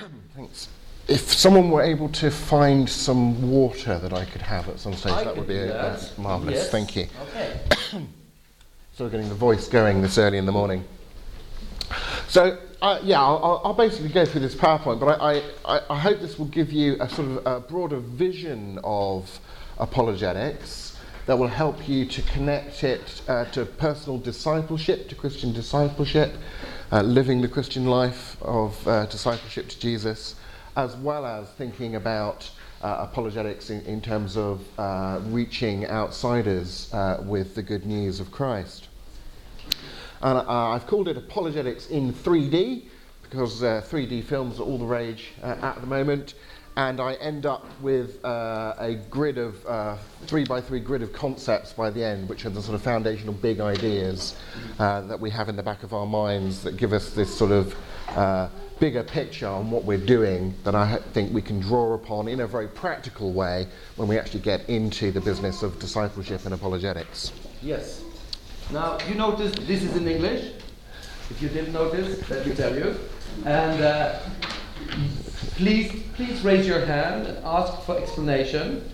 Thanks. If someone were able to find some water that I could have at some stage, I that would be a, that. that's marvellous. Yes. Thank you. Okay. So we're getting the voice going this early in the morning. So uh, yeah, I'll, I'll- I'll basically go through this PowerPoint, but I, I, I hope this will give you a sort of a broader vision of apologetics that will help you to connect it uh, to personal discipleship, to Christian discipleship, uh, living the Christian life of uh, discipleship to Jesus, as well as thinking about uh, apologetics in, in terms of uh, reaching outsiders with the good news of Christ. And I've called it Apologetics in 3D because uh, 3D films are all the rage at the moment. And I end up with uh, a grid of uh, three by three grid of concepts by the end, which are the sort of foundational big ideas uh, that we have in the back of our minds that give us this sort of uh, bigger picture on what we're doing that I think we can draw upon in a very practical way when we actually get into the business of discipleship and apologetics. Yes. Now, you notice this is in English. If you didn't notice, let me tell you. And uh, please, please raise your hand and ask for explanation.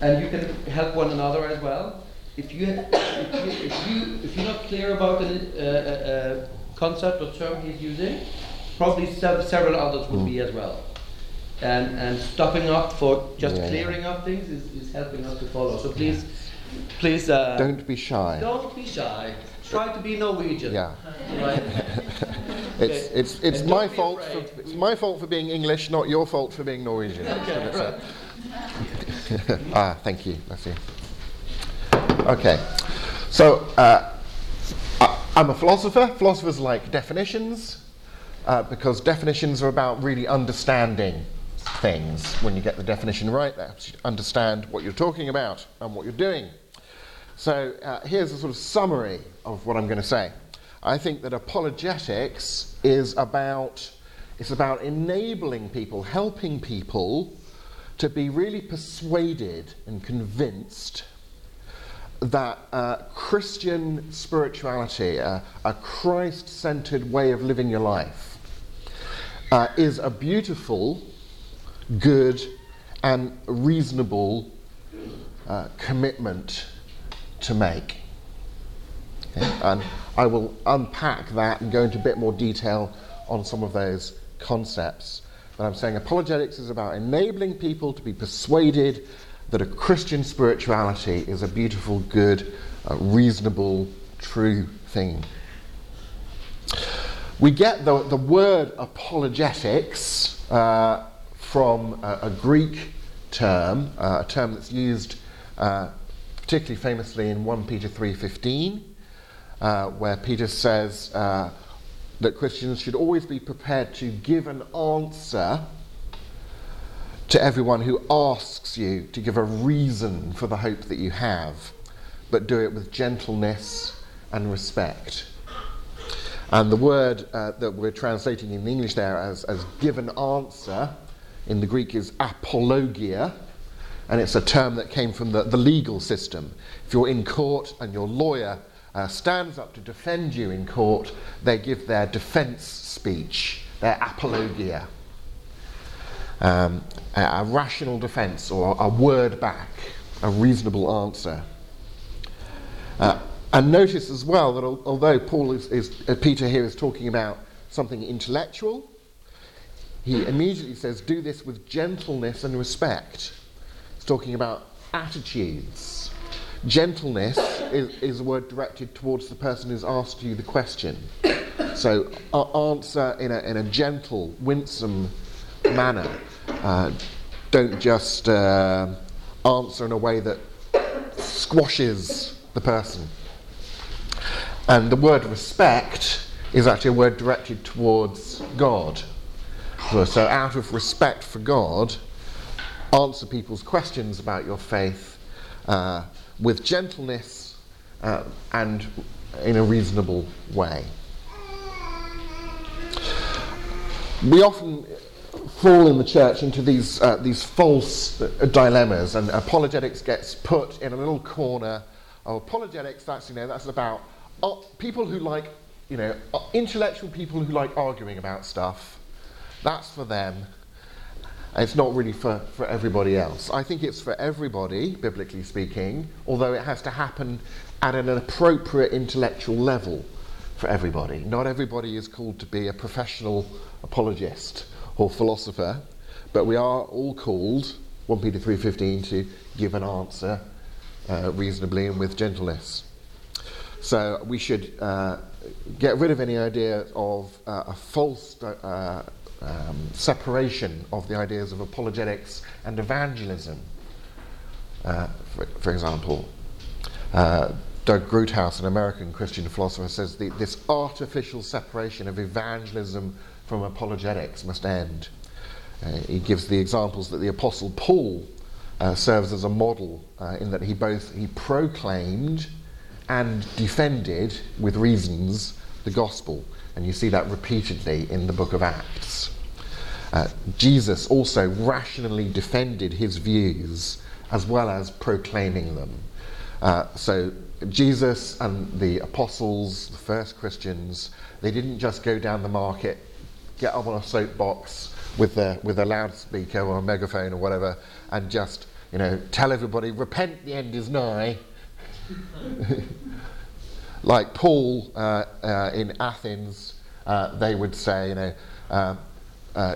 And you can help one another as well. If you, if you, if you, if you're not clear about the uh, uh, uh, concept or term he's using, probably sev- several others will be as well. And, and stopping up for just yeah. clearing up things is, is helping us to follow. So please, please. Uh, Don't be shy. don't be shy. Try to be Norwegian. Yeah. Right? It's, it's, it's And my fault. For, it's my fault for being English, not your fault for being Norwegian. Okay, right. ah, thank you. That's you. Okay. So uh, I, I'm a philosopher. Philosophers like definitions uh, because definitions are about really understanding things. When you get the definition right, that helps you understand what you're talking about and what you're doing. So uh, here's a sort of summary of what I'm going to say. I think that apologetics is about it's about enabling people, helping people to be really persuaded and convinced that uh, Christian spirituality, uh, a Christ centered way of living your life, uh, is a beautiful, good, and reasonable uh, commitment to make. And I will unpack that and go into a bit more detail on some of those concepts. But I'm saying apologetics is about enabling people to be persuaded that a Christian spirituality is a beautiful, good, uh, reasonable, true thing. We get the, the word apologetics uh, from a, a Greek term, uh, a term that's used uh, particularly famously in 1 Peter 3.15, uh, where Peter says uh, that Christians should always be prepared to give an answer to everyone who asks you to give a reason for the hope that you have, but do it with gentleness and respect. And the word uh, that we're translating in English there as, as give an answer in the Greek is apologia, and it's a term that came from the, the legal system. If you're in court and your lawyer uh, stands up to defend you in court, they give their defense speech, their apologia. Um, a, a rational defense or a word back, a reasonable answer. Uh, and notice as well that al- although Paul is, is uh, Peter here is talking about something intellectual, he immediately says, "Do this with gentleness and respect." He's talking about attitudes. Gentleness is, is a word directed towards the person who's asked you the question. So uh, answer in a, in a gentle, winsome manner. Uh, don't just uh, answer in a way that squashes the person. And the word respect is actually a word directed towards God. So, out of respect for God, answer people's questions about your faith uh, with gentleness uh, and in a reasonable way. We often fall in the church into these, uh, these false uh, dilemmas, and apologetics gets put in a little corner. Oh, apologetics, that's, you know, that's about uh, people who like, you know, uh, intellectual people who like arguing about stuff. That's for them. It's not really for, for everybody else. I think it's for everybody, biblically speaking, although it has to happen at an appropriate intellectual level for everybody. Not everybody is called to be a professional apologist or philosopher, but we are all called, 1 Peter 3.15, to give an answer uh, reasonably and with gentleness. So we should uh, get rid of any idea of uh, a false uh, um, separation of the ideas of apologetics and evangelism. Uh, for, for, example, uh, Doug Groothuis, an American Christian philosopher, says the, this artificial separation of evangelism from apologetics must end. Uh, he gives the examples that the Apostle Paul uh, serves as a model uh, in that he both he proclaimed and defended with reasons the gospel, and you see that repeatedly in the book of Acts. Uh, Jesus also rationally defended his views as well as proclaiming them. Uh, so Jesus and the apostles, the first Christians, they didn't just go down the market, get up on a soapbox with a, with a loudspeaker or a megaphone or whatever, and just you know tell everybody, repent, the end is nigh. like Paul uh, uh, in Athens, uh, they would say, you know, uh, uh,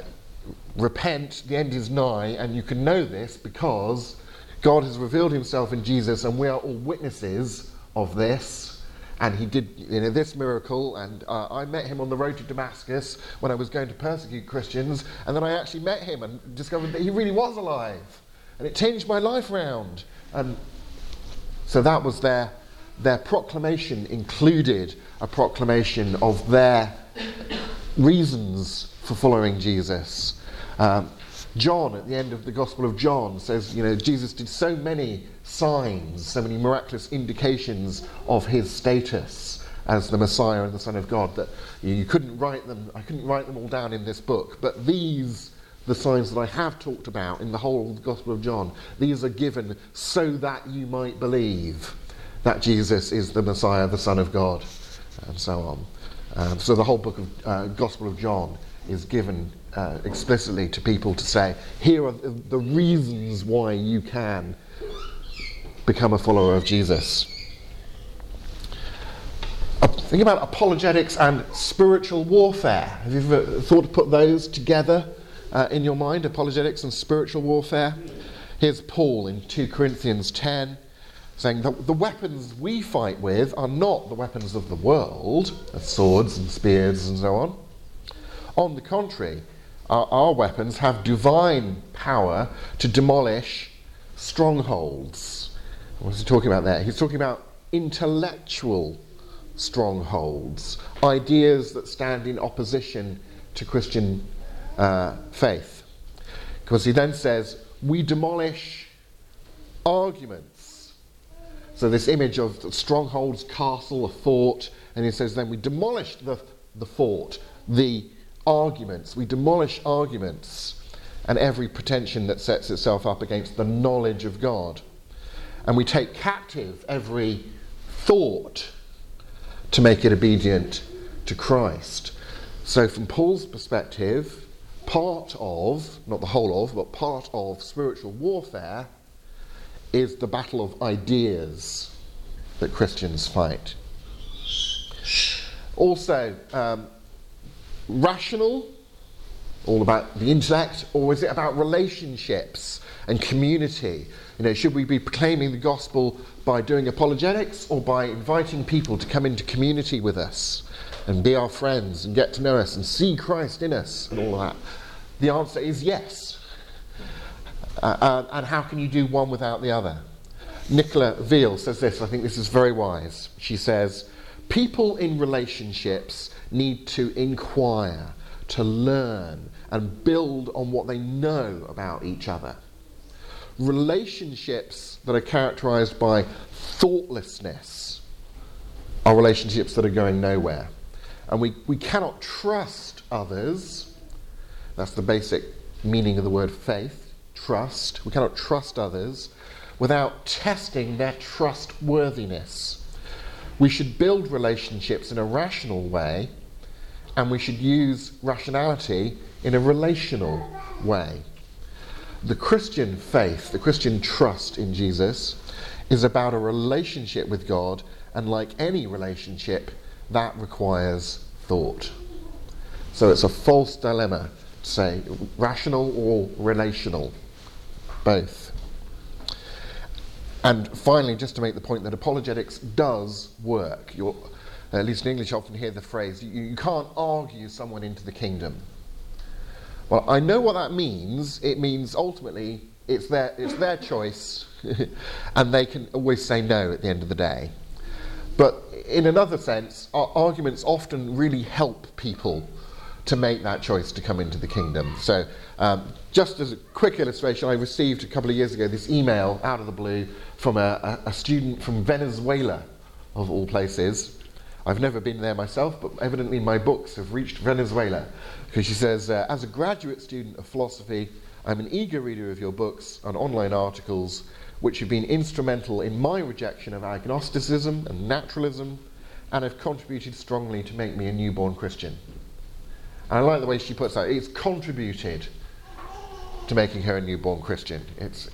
repent, the end is nigh, and you can know this because God has revealed himself in Jesus, and we are all witnesses of this. And he did you know, this miracle, and uh, I met him on the road to Damascus when I was going to persecute Christians, and then I actually met him and discovered that he really was alive. And it changed my life round. And so that was their, their proclamation, included a proclamation of their reasons for following Jesus. Um, John, at the end of the Gospel of John, says, you know, Jesus did so many signs, so many miraculous indications of his status as the Messiah and the Son of God that you couldn't write them, I couldn't write them all down in this book, but these, the signs that I have talked about in the whole Gospel of John, these are given so that you might believe that Jesus is the Messiah, the Son of God, and so on. Um, so the whole book of uh, Gospel of John is given uh, explicitly to people to say, here are the reasons why you can become a follower of Jesus. Think about apologetics and spiritual warfare. Have you ever thought to put those together uh, in your mind, apologetics and spiritual warfare? Here's Paul in 2 Corinthians 10 saying that the weapons we fight with are not the weapons of the world, swords and spears and so on. On the contrary, our, our weapons have divine power to demolish strongholds. What is he talking about there? He's talking about intellectual strongholds, ideas that stand in opposition to Christian uh, faith. Because he then says, we demolish arguments. So, this image of strongholds, castle, a fort, and he says, then we demolish the, the fort, the arguments, we demolish arguments and every pretension that sets itself up against the knowledge of God. And we take captive every thought to make it obedient to Christ. So, from Paul's perspective, part of, not the whole of, but part of spiritual warfare is the battle of ideas that Christians fight. Also, um, rational, all about the intellect, or is it about relationships and community? You know, should we be proclaiming the gospel by doing apologetics or by inviting people to come into community with us and be our friends and get to know us and see Christ in us and all that? The answer is yes. Uh, uh, and how can you do one without the other? Nicola Veal says this, I think this is very wise. She says, People in relationships need to inquire, to learn, and build on what they know about each other. Relationships that are characterized by thoughtlessness are relationships that are going nowhere. And we, we cannot trust others. That's the basic meaning of the word faith trust. We cannot trust others without testing their trustworthiness. We should build relationships in a rational way and we should use rationality in a relational way. The Christian faith, the Christian trust in Jesus, is about a relationship with God, and like any relationship, that requires thought. So it's a false dilemma to say rational or relational, both. And finally, just to make the point that apologetics does work. You're, at least in English, I often hear the phrase, you, you can't argue someone into the kingdom. Well, I know what that means. It means ultimately it's their, it's their choice, and they can always say no at the end of the day. But in another sense, our arguments often really help people to make that choice to come into the kingdom. So, um, just as a quick illustration, I received a couple of years ago this email out of the blue from a, a, a student from Venezuela, of all places. I've never been there myself, but evidently my books have reached Venezuela. Because she says, uh, as a graduate student of philosophy, I'm an eager reader of your books and online articles, which have been instrumental in my rejection of agnosticism and naturalism, and have contributed strongly to make me a newborn Christian. And I like the way she puts that. It's contributed to making her a newborn Christian. It's,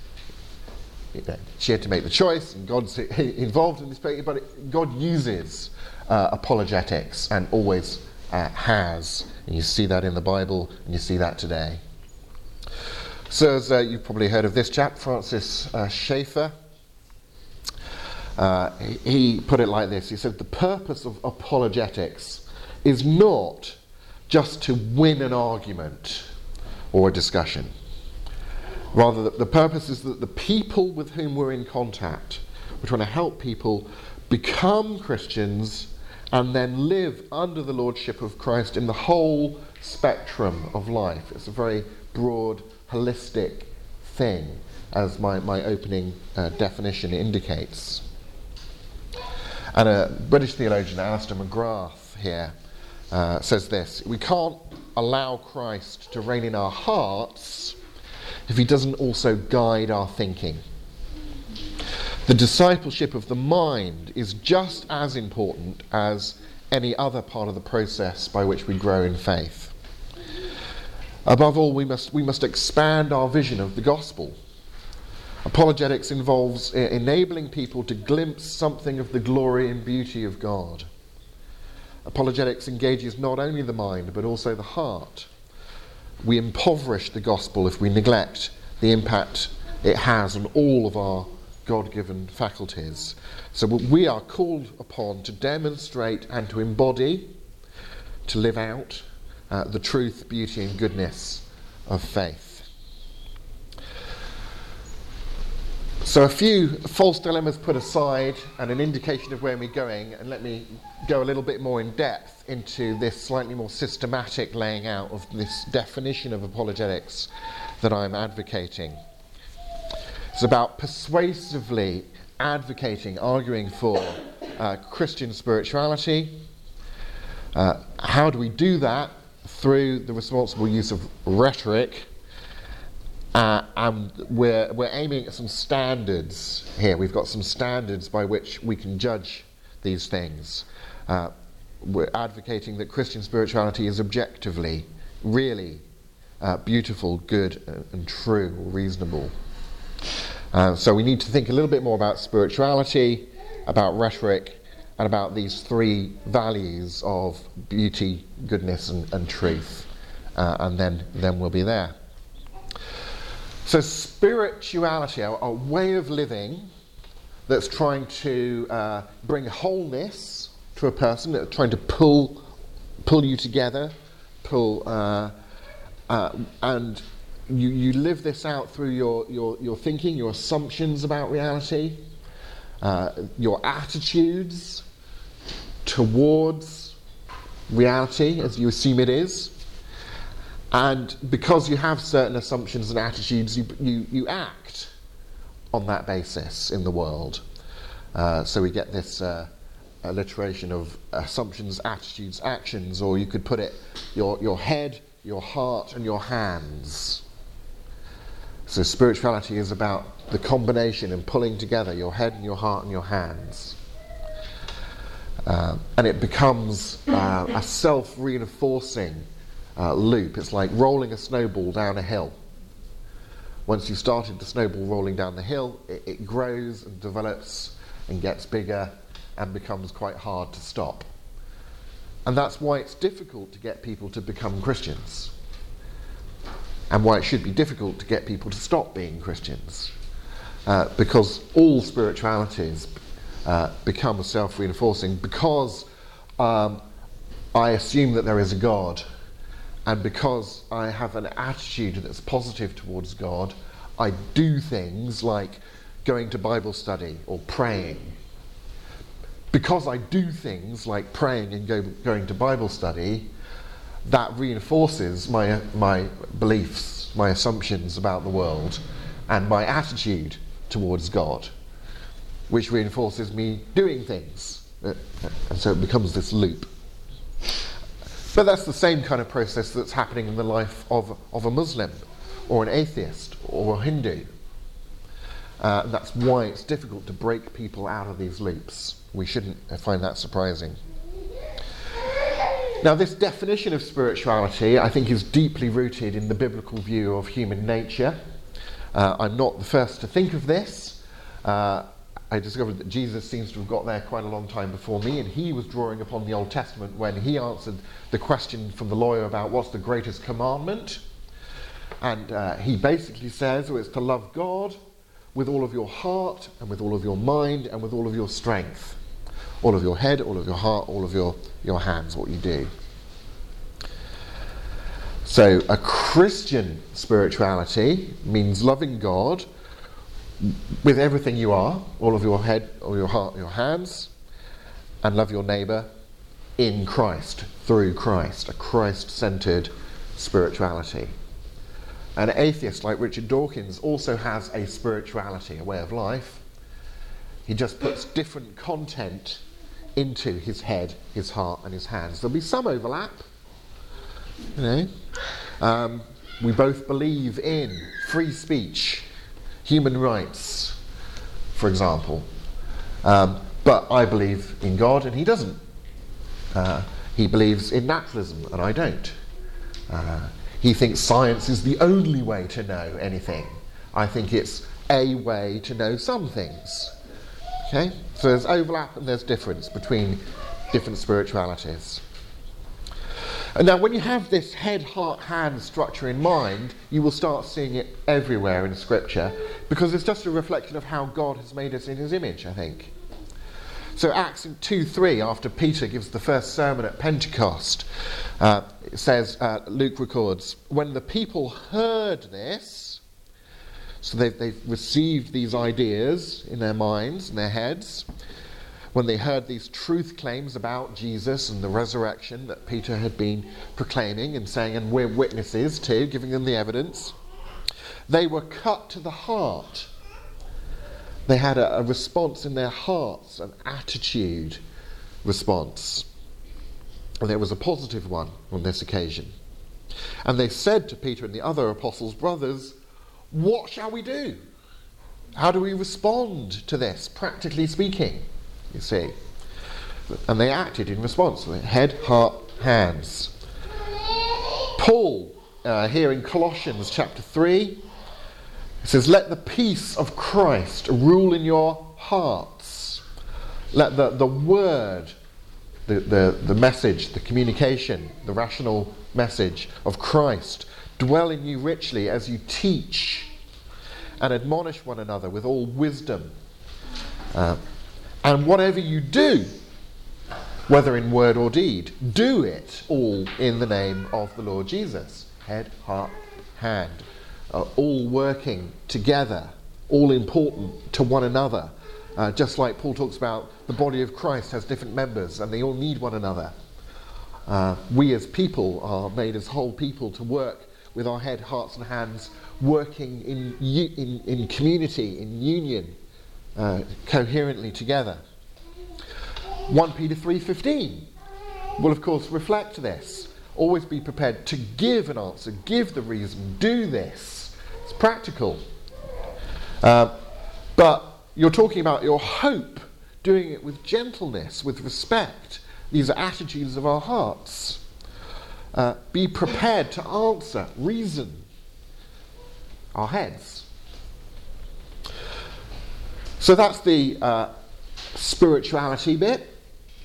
you know, she had to make the choice, and God's involved in this, but it, God uses uh, apologetics and always uh, has. And you see that in the Bible, and you see that today. So, as uh, you've probably heard of this chap, Francis uh, Schaeffer, uh, he put it like this He said, The purpose of apologetics is not just to win an argument or a discussion. Rather, the purpose is that the people with whom we're in contact, we're trying to help people become Christians and then live under the lordship of Christ in the whole spectrum of life. It's a very broad, holistic thing, as my, my opening uh, definition indicates. And a British theologian, Alister McGrath, here uh, says this We can't allow Christ to reign in our hearts if he doesn't also guide our thinking. The discipleship of the mind is just as important as any other part of the process by which we grow in faith. Above all, we must, we must expand our vision of the gospel. Apologetics involves enabling people to glimpse something of the glory and beauty of God. Apologetics engages not only the mind, but also the heart we impoverish the gospel if we neglect the impact it has on all of our God given faculties. So we are called upon to demonstrate and to embody, to live out uh, the truth, beauty, and goodness of faith. So, a few false dilemmas put aside and an indication of where we're going, and let me go a little bit more in depth into this slightly more systematic laying out of this definition of apologetics that I'm advocating. It's about persuasively advocating, arguing for uh, Christian spirituality. Uh, how do we do that? Through the responsible use of rhetoric uh, and we're, we're aiming at some standards here. We've got some standards by which we can judge these things. Uh, we're advocating that Christian spirituality is objectively, really uh, beautiful, good, and, and true, reasonable. Uh, so we need to think a little bit more about spirituality, about rhetoric, and about these three values of beauty, goodness, and, and truth. Uh, and then, then we'll be there. So, spirituality, a, a way of living that's trying to uh, bring wholeness to a person, that's trying to pull, pull you together, pull, uh, uh, and you, you live this out through your, your, your thinking, your assumptions about reality, uh, your attitudes towards reality as you assume it is. And because you have certain assumptions and attitudes, you, you, you act on that basis in the world. Uh, so we get this uh, alliteration of assumptions, attitudes, actions, or you could put it your, your head, your heart, and your hands. So spirituality is about the combination and pulling together your head and your heart and your hands. Uh, and it becomes uh, a self reinforcing uh, loop. It's like rolling a snowball down a hill. Once you've started the snowball rolling down the hill, it, it grows and develops and gets bigger and becomes quite hard to stop. And that's why it's difficult to get people to become Christians. And why it should be difficult to get people to stop being Christians. Uh, because all spiritualities uh, become self reinforcing because um, I assume that there is a God, and because I have an attitude that's positive towards God, I do things like going to Bible study or praying. Because I do things like praying and go, going to Bible study, that reinforces my, my beliefs, my assumptions about the world, and my attitude towards God which reinforces me doing things. Uh, and so it becomes this loop. But that's the same kind of process that's happening in the life of, of a Muslim or an atheist or a Hindu. Uh, that's why it's difficult to break people out of these loops. We shouldn't find that surprising. Now, this definition of spirituality, I think, is deeply rooted in the biblical view of human nature. Uh, I'm not the first to think of this. Uh, I discovered that Jesus seems to have got there quite a long time before me, and he was drawing upon the Old Testament when he answered the question from the lawyer about what's the greatest commandment. And uh, he basically says well, it's to love God with all of your heart, and with all of your mind, and with all of your strength. All of your head, all of your heart, all of your, your hands, what you do. So, a Christian spirituality means loving God with everything you are, all of your head, all your heart, your hands, and love your neighbour in Christ, through Christ, a Christ centered spirituality. An atheist like Richard Dawkins also has a spirituality, a way of life. He just puts different content into his head, his heart, and his hands. There'll be some overlap. You know, um, we both believe in free speech human rights, for example. Um, but I believe in God and he doesn't. Uh, he believes in naturalism and I don't. Uh, he thinks science is the only way to know anything. I think it's a way to know some things. Okay? So there's overlap and there's difference between different spiritualities. And now, when you have this head, heart, hand structure in mind, you will start seeing it everywhere in Scripture because it's just a reflection of how God has made us in His image, I think. So, Acts 2 3, after Peter gives the first sermon at Pentecost, uh, says, uh, Luke records, when the people heard this, so they've, they've received these ideas in their minds and their heads, when they heard these truth claims about Jesus and the resurrection that Peter had been proclaiming and saying, and we're witnesses too, giving them the evidence, they were cut to the heart. They had a, a response in their hearts, an attitude response. And there was a positive one on this occasion. And they said to Peter and the other apostles, Brothers, what shall we do? How do we respond to this, practically speaking? You see. And they acted in response head, heart, hands. Paul, uh, here in Colossians chapter 3, says, Let the peace of Christ rule in your hearts. Let the, the word, the, the, the message, the communication, the rational message of Christ dwell in you richly as you teach and admonish one another with all wisdom. Uh, and whatever you do, whether in word or deed, do it all in the name of the Lord Jesus. Head, heart, hand. Uh, all working together, all important to one another. Uh, just like Paul talks about, the body of Christ has different members and they all need one another. Uh, we as people are made as whole people to work with our head, hearts, and hands, working in, in, in community, in union, uh, coherently together. 1 Peter 3:15 will of course reflect this. Always be prepared to give an answer, give the reason, do this. It's practical. Uh, but you're talking about your hope doing it with gentleness, with respect. These are attitudes of our hearts. Uh, be prepared to answer, reason, our heads. So that's the uh, spirituality bit.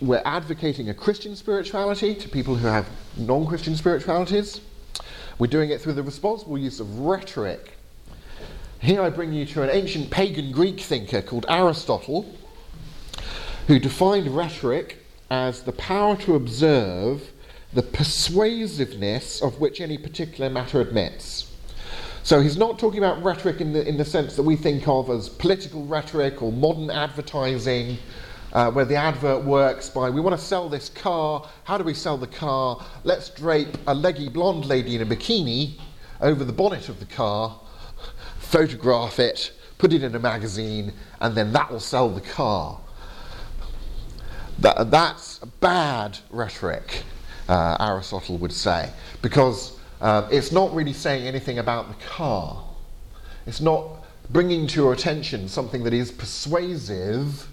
We're advocating a Christian spirituality to people who have non Christian spiritualities. We're doing it through the responsible use of rhetoric. Here I bring you to an ancient pagan Greek thinker called Aristotle, who defined rhetoric as the power to observe the persuasiveness of which any particular matter admits. So he's not talking about rhetoric in the, in the sense that we think of as political rhetoric or modern advertising, uh, where the advert works by we want to sell this car. How do we sell the car? Let's drape a leggy blonde lady in a bikini over the bonnet of the car, photograph it, put it in a magazine, and then that will sell the car. That, that's bad rhetoric, uh, Aristotle would say, because uh, it's not really saying anything about the car. It's not bringing to your attention something that is persuasive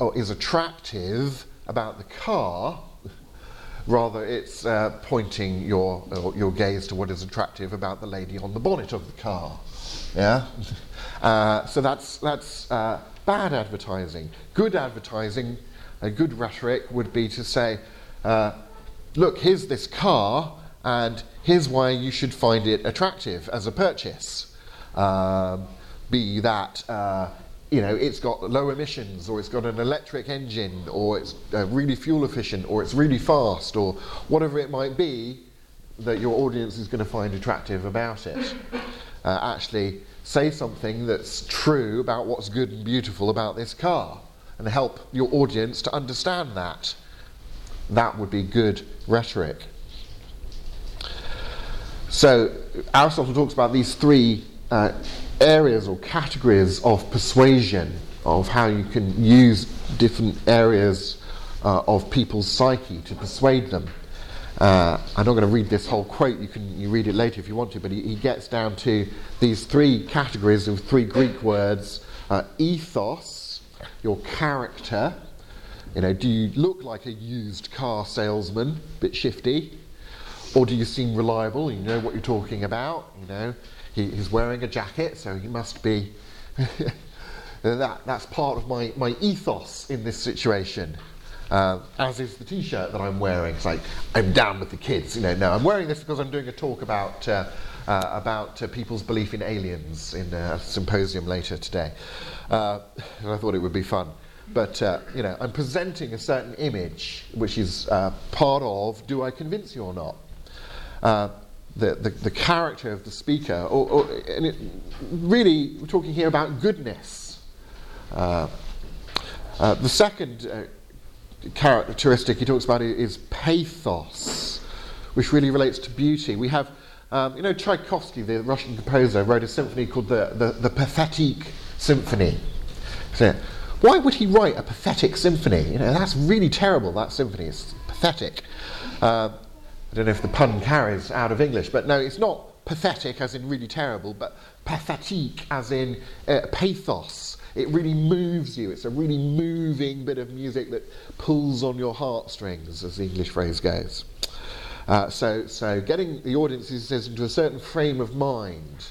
or is attractive about the car. Rather, it's uh, pointing your, your gaze to what is attractive about the lady on the bonnet of the car. Yeah? Uh, so that's, that's uh, bad advertising. Good advertising a good rhetoric would be to say, uh, look, here's this car, and here's why you should find it attractive as a purchase. Um, be that, uh, you know, it's got low emissions, or it's got an electric engine, or it's uh, really fuel efficient, or it's really fast, or whatever it might be that your audience is going to find attractive about it. Uh, actually, say something that's true about what's good and beautiful about this car and help your audience to understand that. That would be good rhetoric. So, Aristotle talks about these three uh, areas or categories of persuasion, of how you can use different areas uh, of people's psyche to persuade them. Uh, I'm not going to read this whole quote, you can you read it later if you want to, but he, he gets down to these three categories of three Greek words uh, ethos, your character. You know, do you look like a used car salesman, bit shifty? Or do you seem reliable? You know what you're talking about. You know, he, he's wearing a jacket, so he must be. that, that's part of my, my ethos in this situation. Uh, as is the T-shirt that I'm wearing. It's like I'm down with the kids. You know, no, I'm wearing this because I'm doing a talk about uh, uh, about uh, people's belief in aliens in a symposium later today. Uh, I thought it would be fun. But, uh, you know, I'm presenting a certain image, which is uh, part of do I convince you or not? Uh, the, the, the, character of the speaker, or, or and it, really, we're talking here about goodness. Uh, uh, the second characteristic he talks about is pathos, which really relates to beauty. We have, um, you know, Tchaikovsky, the Russian composer, wrote a symphony called the, the, the Pathetique symphony. So, why would he write a pathetic symphony? You know, that's really terrible, that symphony. It's pathetic. Uh, I don't know if the pun carries out of English, but no, it's not pathetic as in really terrible, but pathetique as in uh, pathos. It really moves you. It's a really moving bit of music that pulls on your heartstrings, as the English phrase goes. Uh, so, so getting the audience, he says, into a certain frame of mind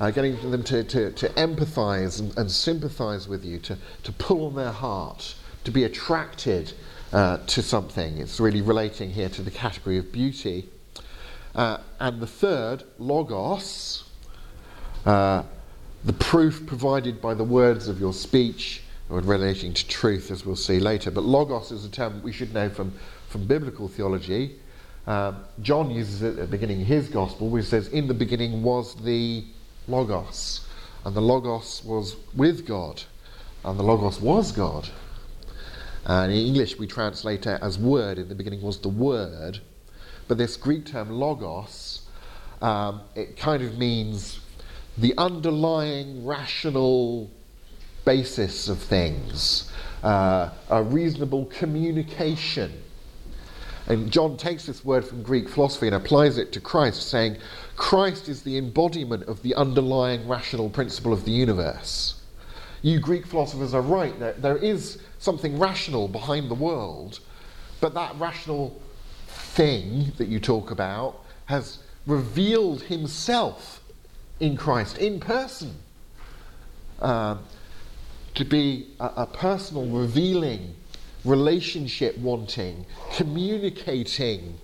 uh, getting them to, to, to empathize and, and sympathize with you, to, to pull on their heart, to be attracted uh, to something. It's really relating here to the category of beauty. Uh, and the third, logos, uh, the proof provided by the words of your speech, relating to truth, as we'll see later. But logos is a term we should know from, from biblical theology. Um, John uses it at the beginning of his gospel, he says, In the beginning was the Logos. And the Logos was with God. And the Logos was God. And in English, we translate it as word. In the beginning was the word. But this Greek term, logos, um, it kind of means the underlying rational basis of things, uh, a reasonable communication. And John takes this word from Greek philosophy and applies it to Christ, saying, Christ is the embodiment of the underlying rational principle of the universe. you Greek philosophers are right. There, there is something rational behind the world, but that rational thing that you talk about has revealed himself in Christ, in person, um, to be a, a personal, revealing, relationship wanting, communicating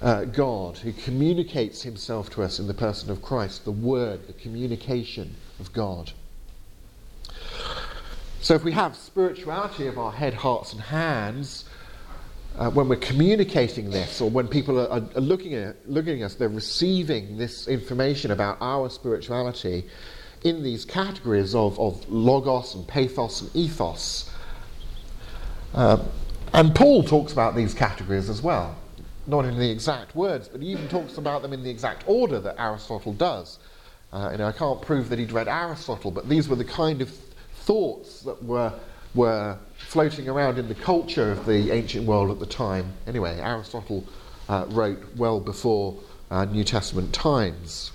uh, God who communicates himself to us in the person of Christ, the Word, the communication of God. So if we have spirituality of our head, hearts, and hands, uh, when we're communicating this, or when people are, are, looking, at, looking at us, they're receiving this information about our spirituality in these categories of, of logos and pathos and ethos. Um, and Paul talks about these categories as well not in the exact words, but he even talks about them in the exact order that Aristotle does. Uh, know, I can't prove that he'd read Aristotle, but these were the kind of thoughts that were, were floating around in the culture of the ancient world at the time. Anyway, Aristotle uh, wrote well before uh, New Testament times.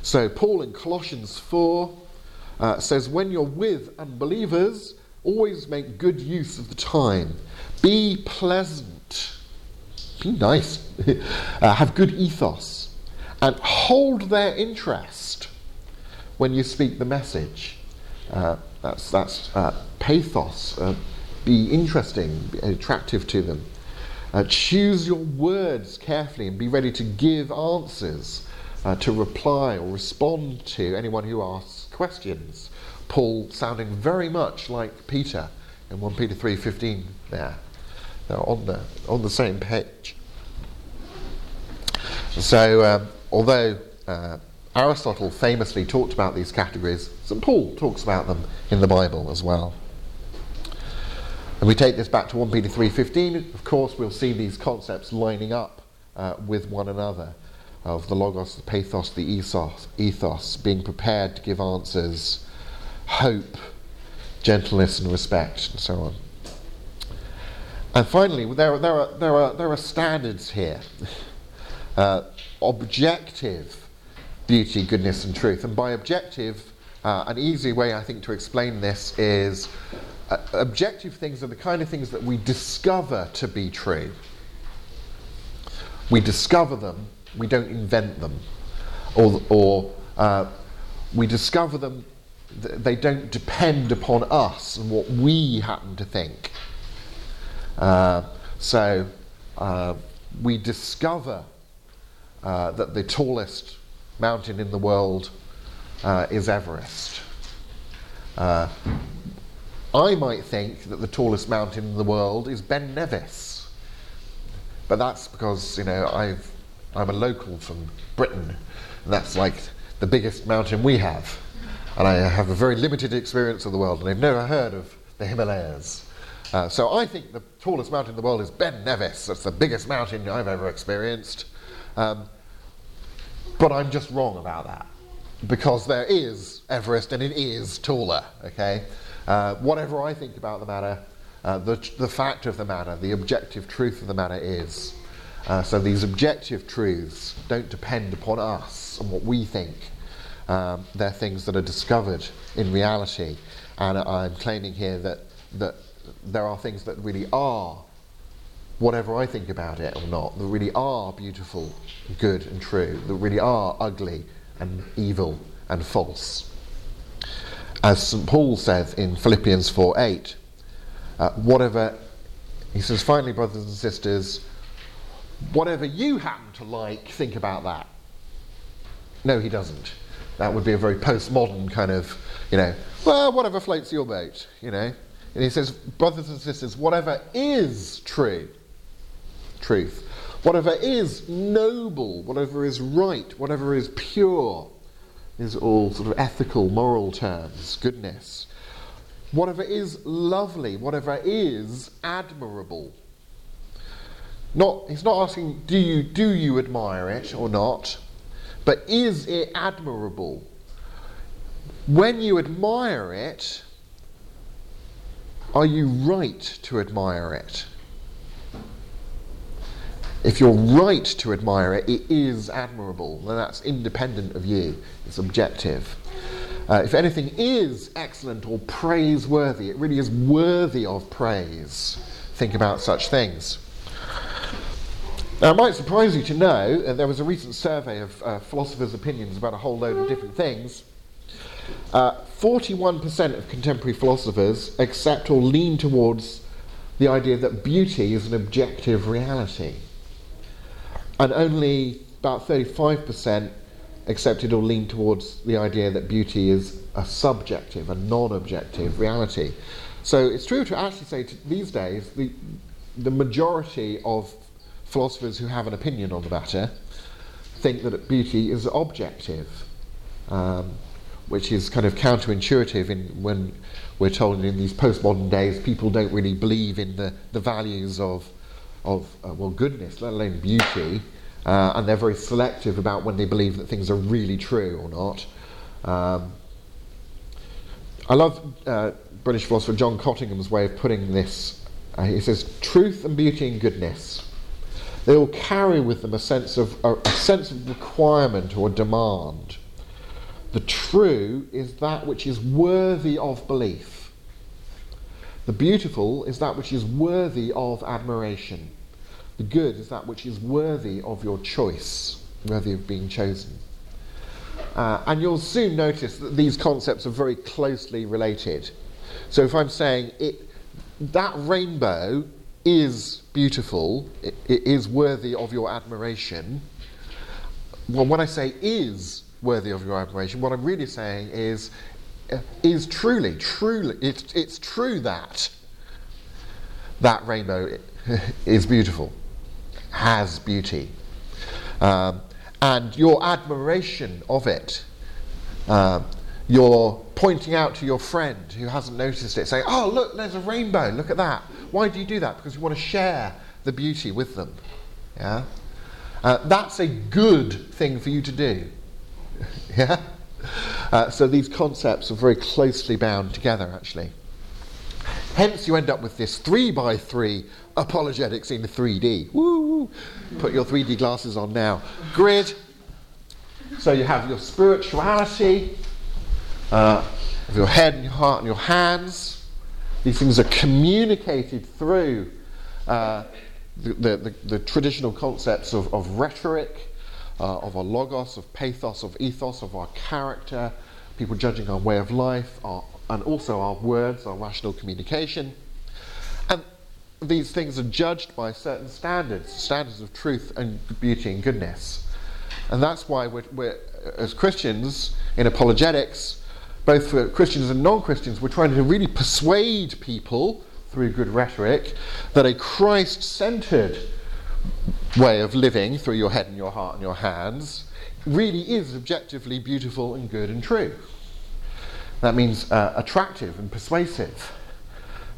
So, Paul in Colossians 4 uh, says, When you're with unbelievers, always make good use of the time. Be pleasant be nice, uh, have good ethos, and hold their interest when you speak the message. Uh, that's that's uh, pathos. Uh, be interesting, be attractive to them. Choose your words carefully and be ready to give answers, to reply or respond to anyone who asks questions. Paul sounding very much like Peter in 1 Peter 3:15 there. They're on the, on the same page. So, um, although uh, Aristotle famously talked about these categories, St. Paul talks about them in the Bible as well. And we take this back to 1 Peter 3.15, of course we'll see these concepts lining up uh, with one another of the logos, the pathos, the ethos, ethos, being prepared to give answers, hope, gentleness and respect, and so on. And finally, there, there, are, there, are, there are standards here. Uh, objective beauty, goodness, and truth. And by objective, uh, an easy way I think to explain this is uh, objective things are the kind of things that we discover to be true. We discover them, we don't invent them. Or, or uh, we discover them, they don't depend upon us and what we happen to think. Uh, so uh, we discover uh, that the tallest mountain in the world uh, is Everest. Uh, I might think that the tallest mountain in the world is Ben Nevis, but that's because you know I've, I'm a local from Britain, and that's like the biggest mountain we have, and I have a very limited experience of the world, and I've never heard of the Himalayas. Uh, so I think the tallest mountain in the world is Ben Nevis. That's the biggest mountain I've ever experienced. Um, but I'm just wrong about that because there is Everest and it is taller. Okay, uh, whatever I think about the matter, uh, the, the fact of the matter, the objective truth of the matter is. Uh, so these objective truths don't depend upon us and what we think. Um, they're things that are discovered in reality, and I'm claiming here that that there are things that really are, whatever I think about it or not, that really are beautiful, good, and true, that really are ugly and evil and false. As St. Paul says in Philippians 4 8, uh, whatever, he says, finally, brothers and sisters, whatever you happen to like, think about that. No, he doesn't. That would be a very postmodern kind of, you know, well, whatever floats your boat, you know. And he says, brothers and sisters, whatever is true, truth, whatever is noble, whatever is right, whatever is pure, is all sort of ethical, moral terms, goodness. Whatever is lovely, whatever is admirable. Not, he's not asking, do you, do you admire it or not? But is it admirable? When you admire it, are you right to admire it? If you're right to admire it, it is admirable, and that's independent of you, it's objective. Uh, if anything is excellent or praiseworthy, it really is worthy of praise. Think about such things. Now, it might surprise you to know uh, there was a recent survey of uh, philosophers' opinions about a whole load of different things. Uh, 41% of contemporary philosophers accept or lean towards the idea that beauty is an objective reality. And only about 35% accepted or leaned towards the idea that beauty is a subjective, a non objective reality. So it's true to actually say to these days the, the majority of philosophers who have an opinion on the matter think that beauty is objective, um, which is kind of counterintuitive in when we're told in these postmodern days people don't really believe in the, the values of, of uh, well, goodness, let alone beauty, uh, and they're very selective about when they believe that things are really true or not. Um, I love uh, British philosopher John Cottingham's way of putting this. Uh, he says, "Truth and beauty and goodness they all carry with them a sense of, a, a sense of requirement or demand. The true is that which is worthy of belief. The beautiful is that which is worthy of admiration. The good is that which is worthy of your choice, worthy of being chosen. Uh, and you'll soon notice that these concepts are very closely related. So if I'm saying it, that rainbow is beautiful, it, it is worthy of your admiration. Well, when I say is worthy of your admiration, what I'm really saying is uh, is truly, truly, it's, it's true that that rainbow is beautiful, has beauty. Um, and your admiration of it, uh, your pointing out to your friend who hasn't noticed it, saying, Oh, look, there's a rainbow, look at that. Why do you do that? Because you want to share the beauty with them. Yeah? Uh, that's a good thing for you to do. yeah? Uh, so these concepts are very closely bound together, actually. Hence, you end up with this three by three apologetics in 3D. Woo! Put your 3D glasses on now. Grid. So you have your spirituality, uh, of your head and your heart and your hands. These things are communicated through uh, the, the, the, traditional concepts of, of rhetoric, uh, of a logos, of pathos, of ethos, of our character, people judging our way of life, our, and also our words, our rational communication. These things are judged by certain standards, standards of truth and beauty and goodness. And that's why we're, we're as Christians in apologetics, both for Christians and non Christians, we're trying to really persuade people through good rhetoric that a Christ centered way of living through your head and your heart and your hands really is objectively beautiful and good and true. That means uh, attractive and persuasive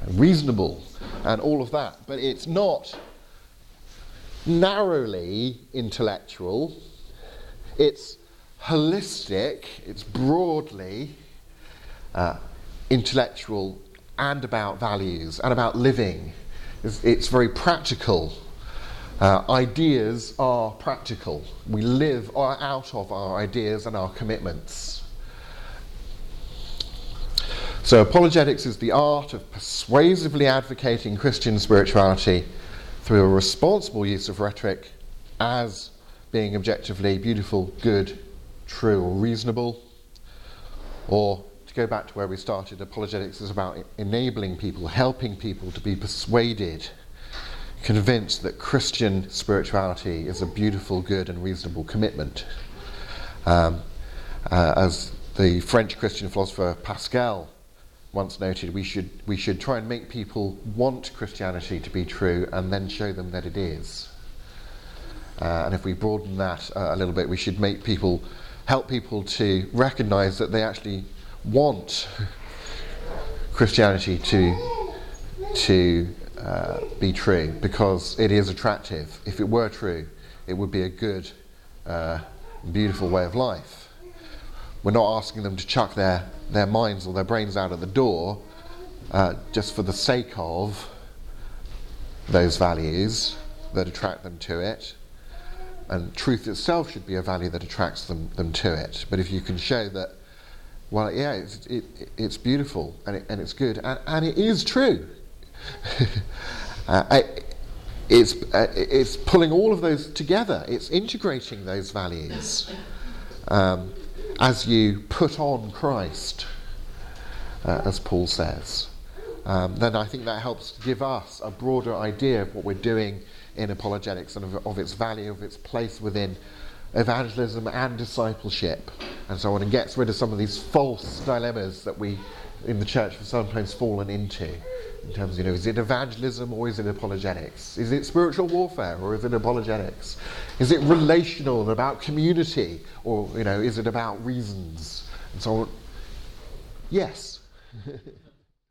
reasonable and all of that. But it's not narrowly intellectual, it's holistic, it's broadly uh, intellectual and about values and about living. It's, it's very practical. Uh, ideas are practical. We live out of our ideas and our commitments. So, apologetics is the art of persuasively advocating Christian spirituality through a responsible use of rhetoric as being objectively beautiful, good, true, or reasonable, or to go back to where we started, apologetics is about enabling people, helping people to be persuaded, convinced that Christian spirituality is a beautiful, good, and reasonable commitment. Um, uh, as the French Christian philosopher Pascal once noted, we should, we should try and make people want Christianity to be true and then show them that it is. Uh, and if we broaden that uh, a little bit, we should make people, help people to recognize that they actually want Christianity to, to uh, be true because it is attractive. If it were true, it would be a good, uh, beautiful way of life. We're not asking them to chuck their, their minds or their brains out of the door uh, just for the sake of those values that attract them to it. And truth itself should be a value that attracts them, them to it. But if you can show that Well, yeah, it's, it, it's beautiful and, it, and it's good, and, and it is true. uh, I, it's, uh, it's pulling all of those together, it's integrating those values um, as you put on Christ, uh, as Paul says. Um, then I think that helps give us a broader idea of what we're doing in apologetics and of, of its value, of its place within evangelism and discipleship and so on, and gets rid of some of these false dilemmas that we in the church have sometimes fallen into. In terms of, you know, is it evangelism or is it apologetics? Is it spiritual warfare or is it apologetics? Is it relational and about community or, you know, is it about reasons? And so on. Yes.